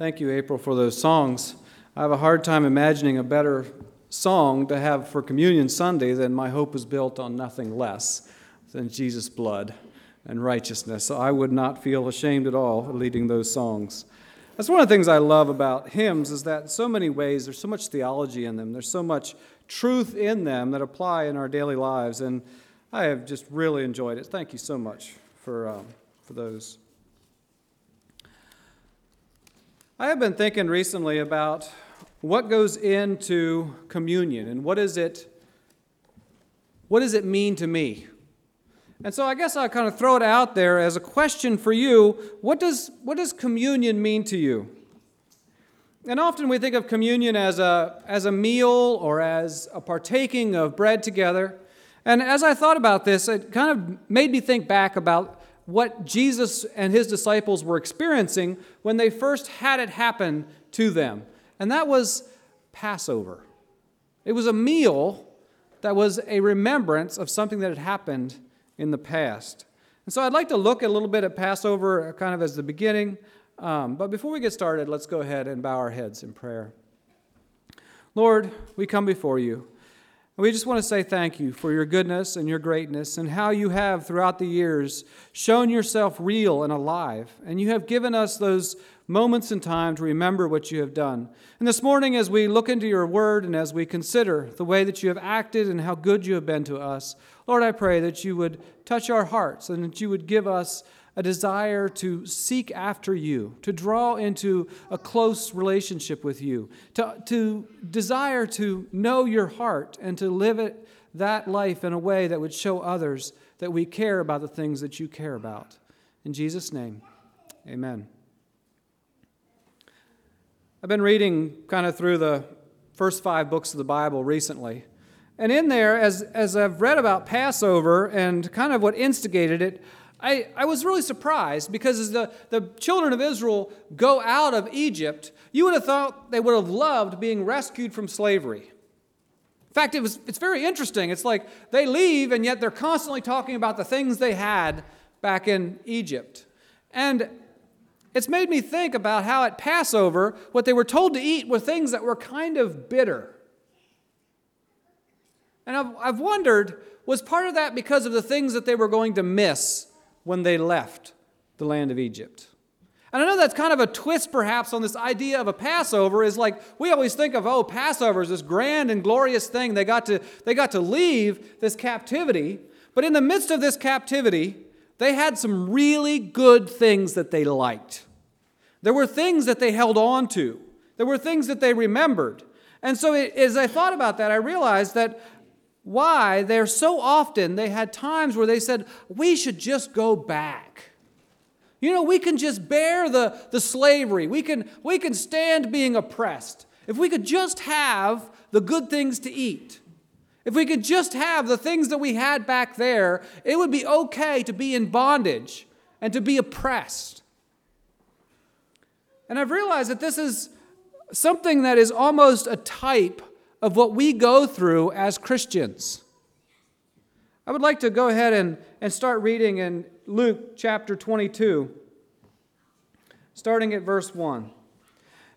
Thank you, April, for those songs. I have a hard time imagining a better song to have for Communion Sunday than My Hope is Built on Nothing Less Than Jesus' Blood and Righteousness. So I would not feel ashamed at all leading those songs. That's one of the things I love about hymns is that in so many ways there's so much theology in them. There's so much truth in them that apply in our daily lives. And I have just really enjoyed it. Thank you so much for, um, for those. I have been thinking recently about what goes into communion and what is it what does it mean to me? And so I guess I'll kind of throw it out there as a question for you. What does, what does communion mean to you? And often we think of communion as a, as a meal or as a partaking of bread together. And as I thought about this, it kind of made me think back about what Jesus and his disciples were experiencing when they first had it happen to them. And that was Passover. It was a meal that was a remembrance of something that had happened in the past. And so I'd like to look a little bit at Passover kind of as the beginning. Um, but before we get started, let's go ahead and bow our heads in prayer. Lord, we come before you. We just want to say thank you for your goodness and your greatness and how you have, throughout the years, shown yourself real and alive. And you have given us those moments in time to remember what you have done. And this morning, as we look into your word and as we consider the way that you have acted and how good you have been to us, Lord, I pray that you would touch our hearts and that you would give us a desire to seek after you, to draw into a close relationship with you, to, to desire to know your heart and to live it, that life in a way that would show others that we care about the things that you care about. In Jesus' name, amen. I've been reading kind of through the first five books of the Bible recently. And in there, as, as I've read about Passover and kind of what instigated it, I, I was really surprised because as the, the children of Israel go out of Egypt, you would have thought they would have loved being rescued from slavery. In fact, it was, it's very interesting. It's like they leave, and yet they're constantly talking about the things they had back in Egypt. And it's made me think about how at Passover, what they were told to eat were things that were kind of bitter. And I've, I've wondered was part of that because of the things that they were going to miss when they left the land of Egypt. And I know that's kind of a twist, perhaps, on this idea of a Passover. Is like we always think of, oh, Passover is this grand and glorious thing. They got to they got to leave this captivity, but in the midst of this captivity, they had some really good things that they liked. There were things that they held on to. There were things that they remembered. And so, it, as I thought about that, I realized that why they're so often, they had times where they said, we should just go back. You know, we can just bear the, the slavery, we can, we can stand being oppressed. If we could just have the good things to eat, if we could just have the things that we had back there, it would be okay to be in bondage and to be oppressed. And I've realized that this is something that is almost a type of what we go through as Christians. I would like to go ahead and, and start reading in Luke chapter 22, starting at verse 1.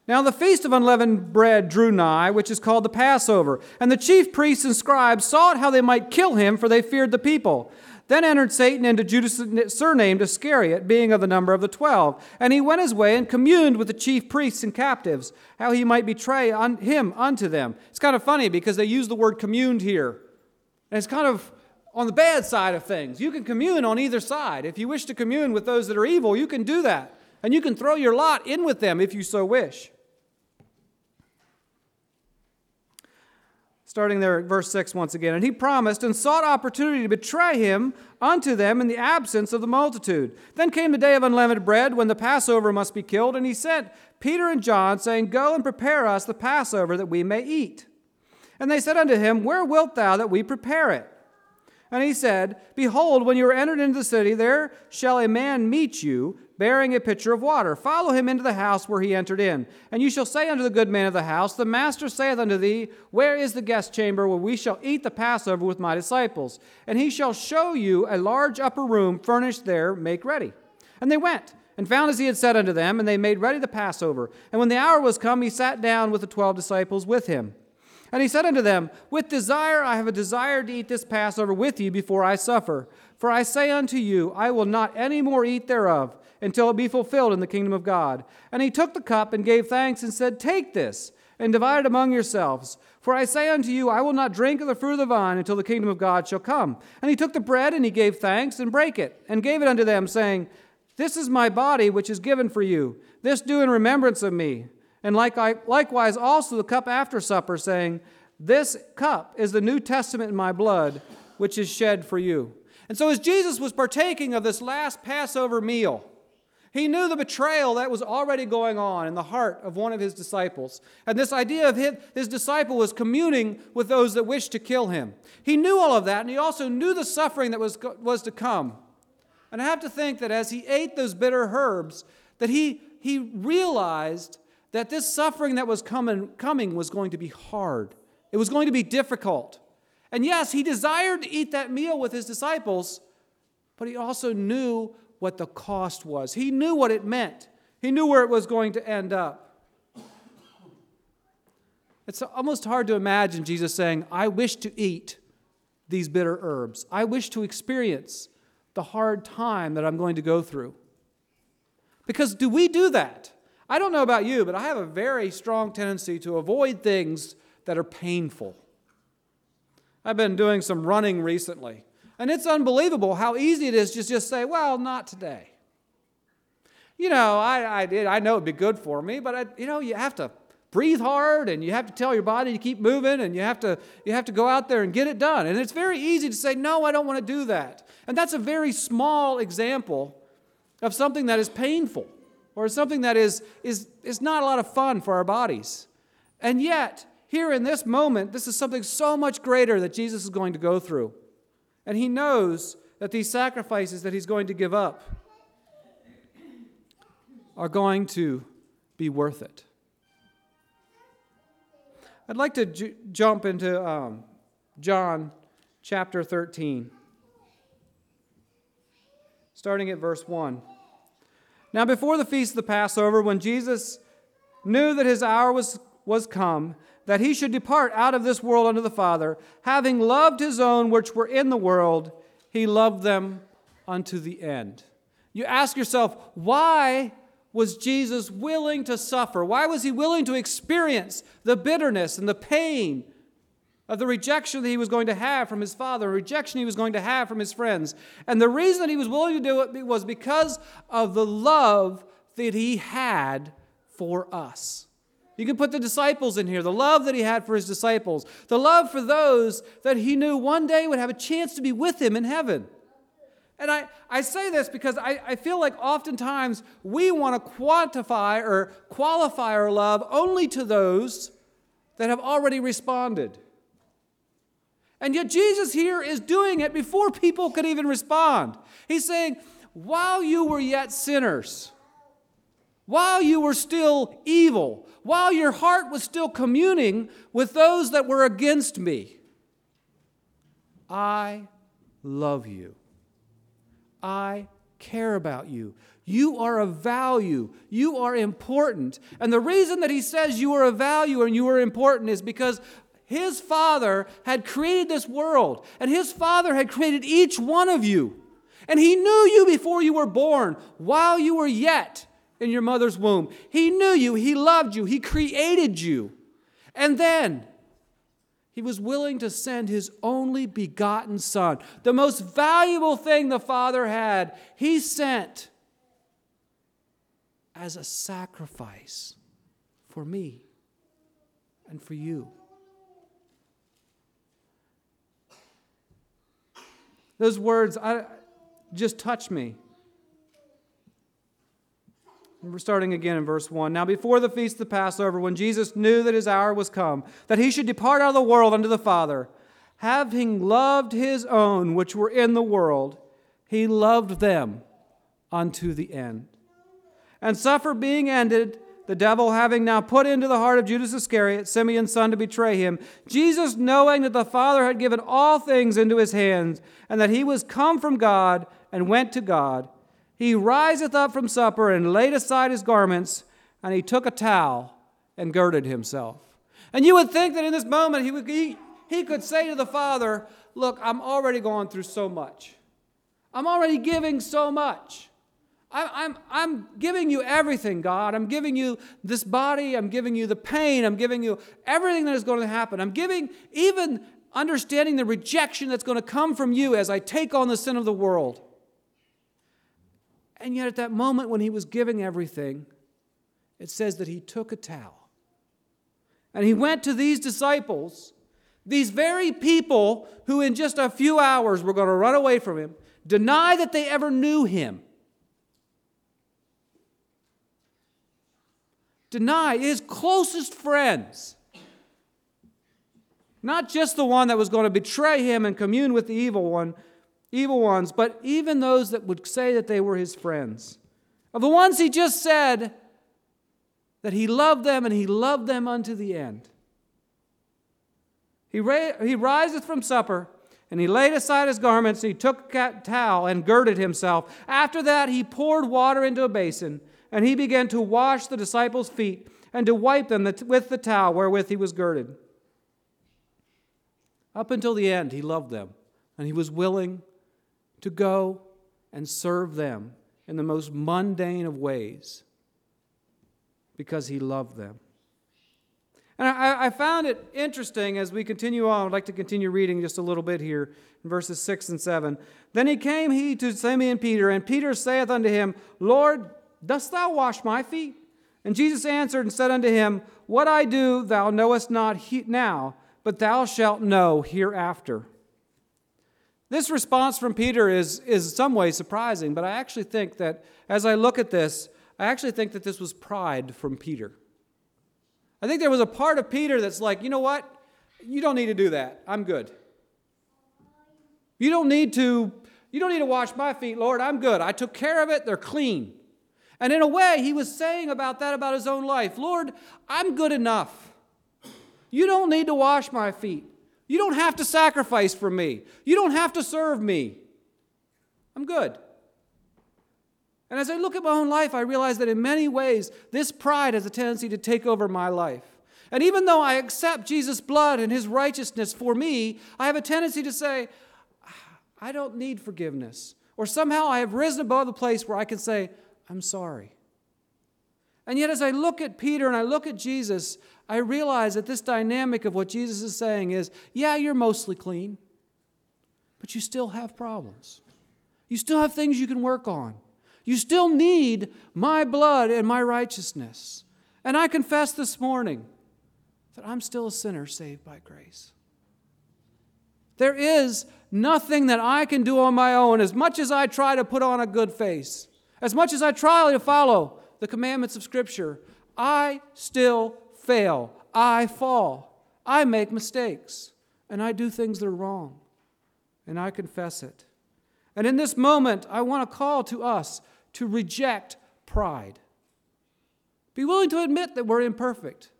Now the feast of unleavened bread drew nigh, which is called the Passover. And the chief priests and scribes sought how they might kill him, for they feared the people. Then entered Satan into Judas, surnamed Iscariot, being of the number of the twelve. And he went his way and communed with the chief priests and captives, how he might betray him unto them. It's kind of funny because they use the word communed here. And it's kind of on the bad side of things. You can commune on either side. If you wish to commune with those that are evil, you can do that. And you can throw your lot in with them if you so wish. Starting there at verse 6 once again. And he promised and sought opportunity to betray him unto them in the absence of the multitude. Then came the day of unleavened bread, when the Passover must be killed, and he sent Peter and John, saying, Go and prepare us the Passover that we may eat. And they said unto him, Where wilt thou that we prepare it? And he said, Behold, when you are entered into the city, there shall a man meet you, bearing a pitcher of water. Follow him into the house where he entered in. And you shall say unto the good man of the house, The master saith unto thee, Where is the guest chamber where we shall eat the Passover with my disciples? And he shall show you a large upper room furnished there, make ready. And they went and found as he had said unto them, and they made ready the Passover. And when the hour was come, he sat down with the twelve disciples with him. And he said unto them, With desire I have a desire to eat this Passover with you before I suffer. For I say unto you, I will not any more eat thereof until it be fulfilled in the kingdom of God. And he took the cup and gave thanks and said, Take this and divide it among yourselves. For I say unto you, I will not drink of the fruit of the vine until the kingdom of God shall come. And he took the bread and he gave thanks and brake it and gave it unto them, saying, this is my body, which is given for you. This do in remembrance of me. And likewise also the cup after supper, saying, This cup is the New Testament in my blood, which is shed for you. And so, as Jesus was partaking of this last Passover meal, he knew the betrayal that was already going on in the heart of one of his disciples. And this idea of his, his disciple was communing with those that wished to kill him. He knew all of that, and he also knew the suffering that was, was to come. And I have to think that as he ate those bitter herbs, that he, he realized that this suffering that was coming, coming was going to be hard. It was going to be difficult. And yes, he desired to eat that meal with his disciples, but he also knew what the cost was. He knew what it meant, he knew where it was going to end up. It's almost hard to imagine Jesus saying, I wish to eat these bitter herbs. I wish to experience the hard time that I'm going to go through. Because do we do that? I don't know about you, but I have a very strong tendency to avoid things that are painful. I've been doing some running recently, and it's unbelievable how easy it is to just say, well, not today. You know, I, I did. I know it'd be good for me, but I, you know, you have to breathe hard and you have to tell your body to keep moving and you have to you have to go out there and get it done and it's very easy to say no i don't want to do that and that's a very small example of something that is painful or something that is is is not a lot of fun for our bodies. And yet here in this moment this is something so much greater that jesus is going to go through. And he knows that these sacrifices that he's going to give up are going to be worth it. I'd like to j- jump into um, John chapter 13, starting at verse 1. Now, before the feast of the Passover, when Jesus knew that his hour was, was come, that he should depart out of this world unto the Father, having loved his own which were in the world, he loved them unto the end. You ask yourself, why was Jesus willing to suffer? Why was he willing to experience the bitterness and the pain of the rejection that he was going to have from his father, rejection he was going to have from his friends? And the reason that he was willing to do it was because of the love that he had for us. You can put the disciples in here, the love that he had for his disciples, the love for those that he knew one day would have a chance to be with him in heaven. And I, I say this because I, I feel like oftentimes we want to quantify or qualify our love only to those that have already responded. And yet Jesus here is doing it before people could even respond. He's saying, while you were yet sinners, while you were still evil, while your heart was still communing with those that were against me, I love you. I care about you. You are of value. You are important. And the reason that he says you are of value and you are important is because his father had created this world, and his father had created each one of you. And he knew you before you were born, while you were yet in your mother's womb. He knew you, he loved you, he created you. And then he was willing to send his only begotten son, the most valuable thing the Father had, he sent as a sacrifice for me and for you. Those words I, just touch me. We're starting again in verse 1. Now, before the feast of the Passover, when Jesus knew that his hour was come, that he should depart out of the world unto the Father, having loved his own which were in the world, he loved them unto the end. And supper being ended, the devil having now put into the heart of Judas Iscariot, Simeon's son, to betray him, Jesus, knowing that the Father had given all things into his hands, and that he was come from God and went to God, he riseth up from supper and laid aside his garments, and he took a towel and girded himself. And you would think that in this moment he, would, he, he could say to the Father, Look, I'm already going through so much. I'm already giving so much. I, I'm, I'm giving you everything, God. I'm giving you this body. I'm giving you the pain. I'm giving you everything that is going to happen. I'm giving even understanding the rejection that's going to come from you as I take on the sin of the world. And yet, at that moment when he was giving everything, it says that he took a towel and he went to these disciples, these very people who in just a few hours were going to run away from him, deny that they ever knew him. Deny his closest friends. Not just the one that was going to betray him and commune with the evil one, evil ones, but even those that would say that they were his friends. Of the ones he just said that he loved them and he loved them unto the end. He, ra- he riseth from supper, and he laid aside his garments, and he took a towel and girded himself. After that, he poured water into a basin, and he began to wash the disciples' feet and to wipe them with the towel wherewith he was girded. Up until the end, he loved them, and he was willing to go and serve them in the most mundane of ways because he loved them. And I, I, found it interesting as we continue on. I'd like to continue reading just a little bit here in verses 6 and 7. Then he came he to Simon Peter, and Peter saith unto him, Lord, dost thou wash my feet? And Jesus answered and said unto him, What I do thou knowest not now, but thou shalt know hereafter. This response from Peter is, is in some ways surprising, but I actually think that as I look at this, I actually think that this was pride from Peter. I think there was a part of Peter that's like, you know what? You don't need to do that. I'm good. You don't need to you don't need to wash my feet, Lord. I'm good. I took care of it. They're clean. And in a way, he was saying about that about his own life. Lord, I'm good enough. You don't need to wash my feet. You don't have to sacrifice for me. You don't have to serve me. I'm good. And as I look at my own life, I realize that in many ways, this pride has a tendency to take over my life. And even though I accept Jesus' blood and his righteousness for me, I have a tendency to say, ah, I don't need forgiveness. Or somehow I have risen above the place where I can say, I'm sorry. And yet, as I look at Peter and I look at Jesus, I realize that this dynamic of what Jesus is saying is yeah, you're mostly clean, but you still have problems. You still have things you can work on. You still need my blood and my righteousness. And I confess this morning that I'm still a sinner saved by grace. There is nothing that I can do on my own, as much as I try to put on a good face, as much as I try to follow the commandments of Scripture, I still fail. I fall. I make mistakes. And I do things that are wrong. And I confess it. And in this moment, I want to call to us to reject pride. Be willing to admit that we're imperfect.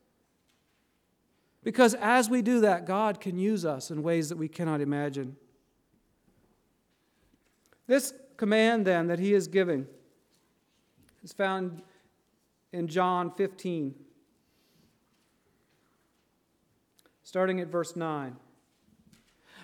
Because as we do that, God can use us in ways that we cannot imagine. This command, then, that He is giving is found in John 15, starting at verse 9.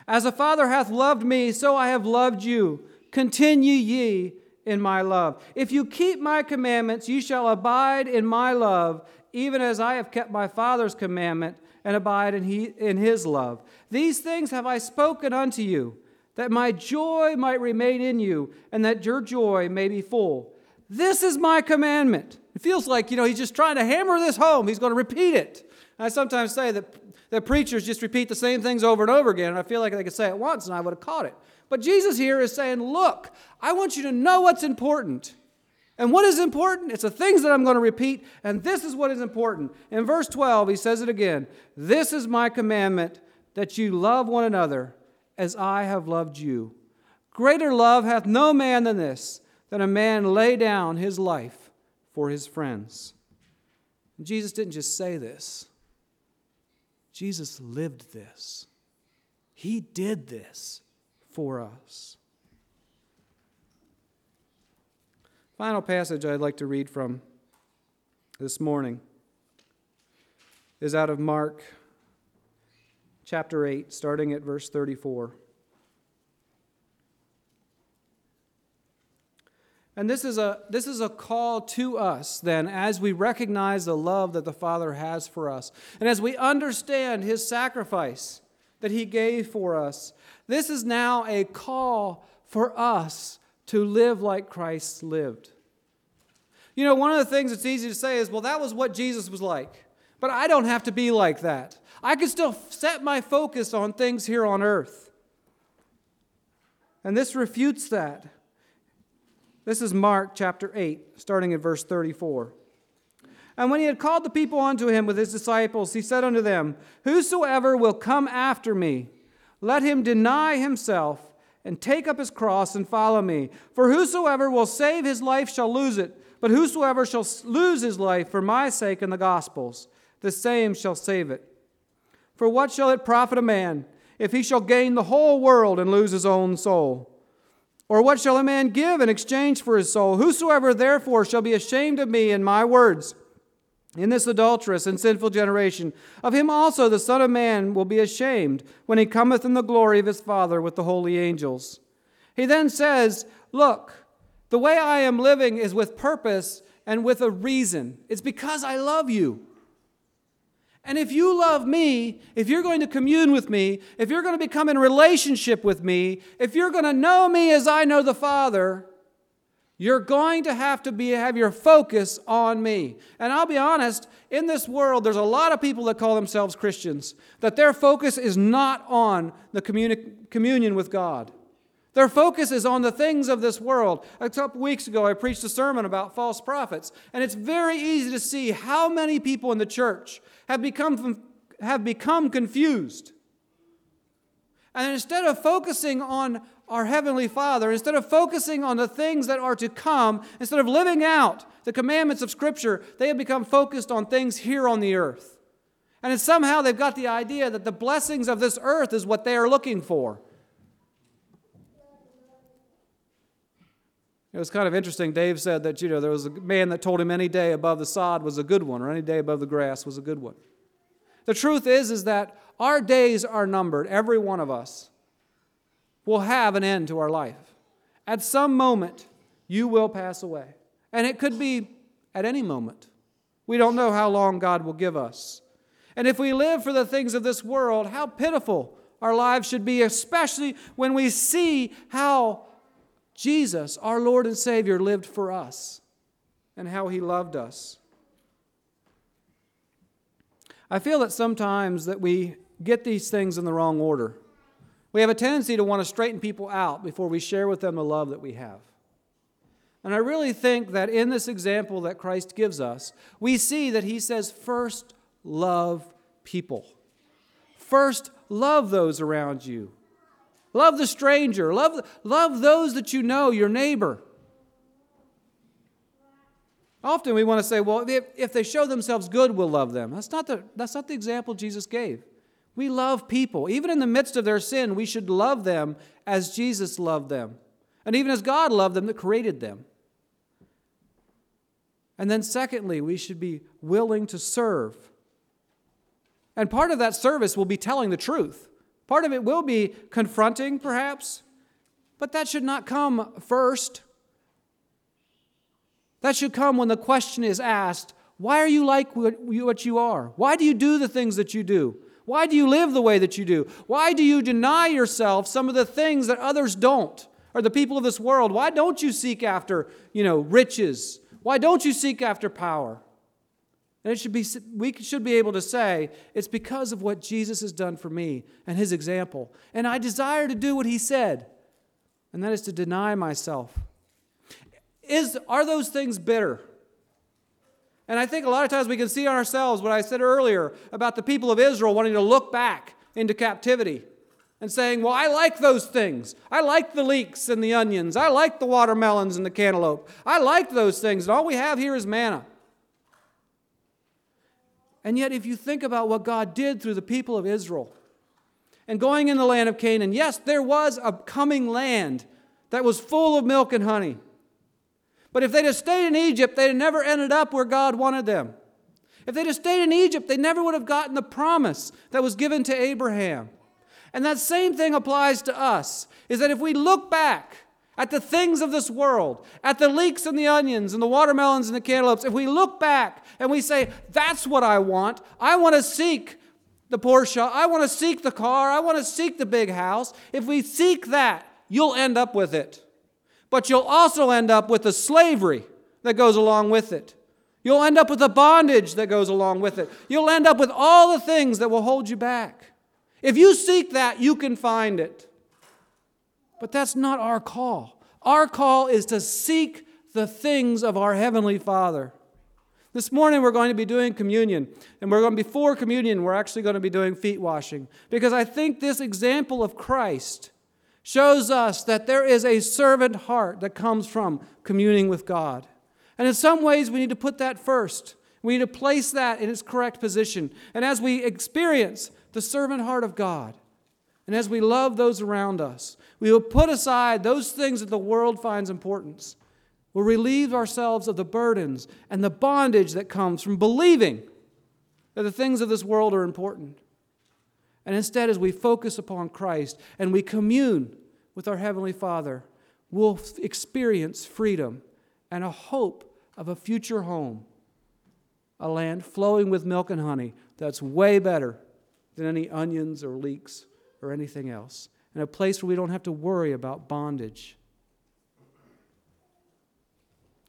As a father hath loved me, so I have loved you. Continue ye in my love. If you keep my commandments, you shall abide in my love, even as I have kept my Father's commandment and abide in, he, in his love. These things have I spoken unto you, that my joy might remain in you, and that your joy may be full. This is my commandment. It feels like, you know, he's just trying to hammer this home. He's going to repeat it. I sometimes say that, that preachers just repeat the same things over and over again, and I feel like they could say it once and I would have caught it. But Jesus here is saying, Look, I want you to know what's important. And what is important? It's the things that I'm going to repeat, and this is what is important. In verse 12, he says it again This is my commandment that you love one another as I have loved you. Greater love hath no man than this, that a man lay down his life for his friends. And Jesus didn't just say this, Jesus lived this. He did this for us. Final passage I'd like to read from this morning is out of Mark chapter 8, starting at verse 34. And this is, a, this is a call to us, then, as we recognize the love that the Father has for us, and as we understand His sacrifice that He gave for us. This is now a call for us to live like Christ lived. You know, one of the things that's easy to say is, well, that was what Jesus was like. But I don't have to be like that. I can still set my focus on things here on earth. And this refutes that. This is Mark chapter 8, starting at verse 34. And when he had called the people unto him with his disciples, he said unto them, Whosoever will come after me, let him deny himself and take up his cross and follow me. For whosoever will save his life shall lose it, but whosoever shall lose his life for my sake and the gospel's, the same shall save it. For what shall it profit a man if he shall gain the whole world and lose his own soul? Or what shall a man give in exchange for his soul? Whosoever therefore shall be ashamed of me and my words in this adulterous and sinful generation, of him also the Son of Man will be ashamed when he cometh in the glory of his Father with the holy angels. He then says, Look, the way I am living is with purpose and with a reason. It's because I love you. And if you love me, if you're going to commune with me, if you're going to become in relationship with me, if you're going to know me as I know the Father, you're going to have to be, have your focus on me. And I'll be honest, in this world, there's a lot of people that call themselves Christians, that their focus is not on the communi- communion with God. Their focus is on the things of this world. A couple weeks ago, I preached a sermon about false prophets, and it's very easy to see how many people in the church have become, have become confused. And instead of focusing on our Heavenly Father, instead of focusing on the things that are to come, instead of living out the commandments of Scripture, they have become focused on things here on the earth. And somehow they've got the idea that the blessings of this earth is what they are looking for. It was kind of interesting. Dave said that, you know, there was a man that told him any day above the sod was a good one, or any day above the grass was a good one. The truth is, is that our days are numbered, every one of us will have an end to our life. At some moment, you will pass away. And it could be at any moment. We don't know how long God will give us. And if we live for the things of this world, how pitiful our lives should be, especially when we see how Jesus, our Lord and Savior, lived for us and how he loved us. I feel that sometimes that we get these things in the wrong order. We have a tendency to want to straighten people out before we share with them the love that we have. And I really think that in this example that Christ gives us, we see that he says, first love people. First love those around you. Love the stranger. Love, love those that you know, your neighbor. Often we want to say, well, if, if they show themselves good, we'll love them. That's not, the, that's not the example Jesus gave. We love people. Even in the midst of their sin, we should love them as Jesus loved them. And even as God loved them that created them. And then, secondly, we should be willing to serve. And part of that service will be telling the truth. Part of it will be confronting, perhaps, but that should not come first. That should come when the question is asked why are you like what you are? Why do you do the things that you do? Why do you live the way that you do? Why do you deny yourself some of the things that others don't? Or the people of this world, why don't you seek after, you know, riches? Why don't you seek after power? And it should be, we should be able to say, it's because of what Jesus has done for me and his example. And I desire to do what he said, and that is to deny myself. Is, are those things bitter? And I think a lot of times we can see ourselves what I said earlier about the people of Israel wanting to look back into captivity and saying, Well, I like those things. I like the leeks and the onions. I like the watermelons and the cantaloupe. I like those things. And all we have here is manna. And yet, if you think about what God did through the people of Israel and going in the land of Canaan, yes, there was a coming land that was full of milk and honey. But if they'd have stayed in Egypt, they'd have never ended up where God wanted them. If they'd have stayed in Egypt, they never would have gotten the promise that was given to Abraham. And that same thing applies to us is that if we look back at the things of this world, at the leeks and the onions and the watermelons and the cantaloupes, if we look back and we say, that's what I want, I want to seek the Porsche, I want to seek the car, I want to seek the big house, if we seek that, you'll end up with it. But you'll also end up with the slavery that goes along with it. You'll end up with the bondage that goes along with it. You'll end up with all the things that will hold you back. If you seek that, you can find it. But that's not our call. Our call is to seek the things of our Heavenly Father. This morning we're going to be doing communion, and we're going to before communion we're actually going to be doing feet washing because I think this example of Christ shows us that there is a servant heart that comes from communing with God. And in some ways we need to put that first. We need to place that in its correct position. And as we experience the servant heart of God, and as we love those around us, we will put aside those things that the world finds importance. We'll relieve ourselves of the burdens and the bondage that comes from believing that the things of this world are important. And instead, as we focus upon Christ and we commune with our Heavenly Father, we'll experience freedom and a hope of a future home, a land flowing with milk and honey that's way better than any onions or leeks or anything else, and a place where we don't have to worry about bondage.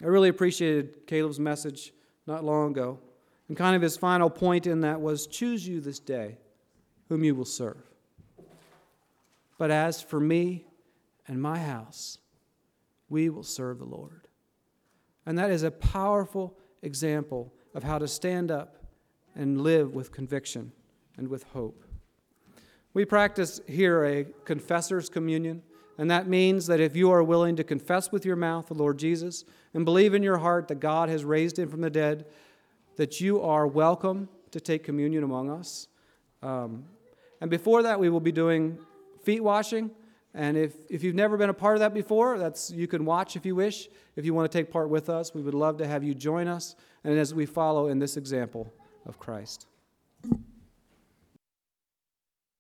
I really appreciated Caleb's message not long ago. And kind of his final point in that was choose you this day whom you will serve. But as for me and my house, we will serve the Lord. And that is a powerful example of how to stand up and live with conviction and with hope. We practice here a confessor's communion, and that means that if you are willing to confess with your mouth the Lord Jesus and believe in your heart that God has raised him from the dead, that you are welcome to take communion among us. Um, and before that, we will be doing feet washing. And if, if you've never been a part of that before, that's, you can watch if you wish. If you want to take part with us, we would love to have you join us and as we follow in this example of Christ.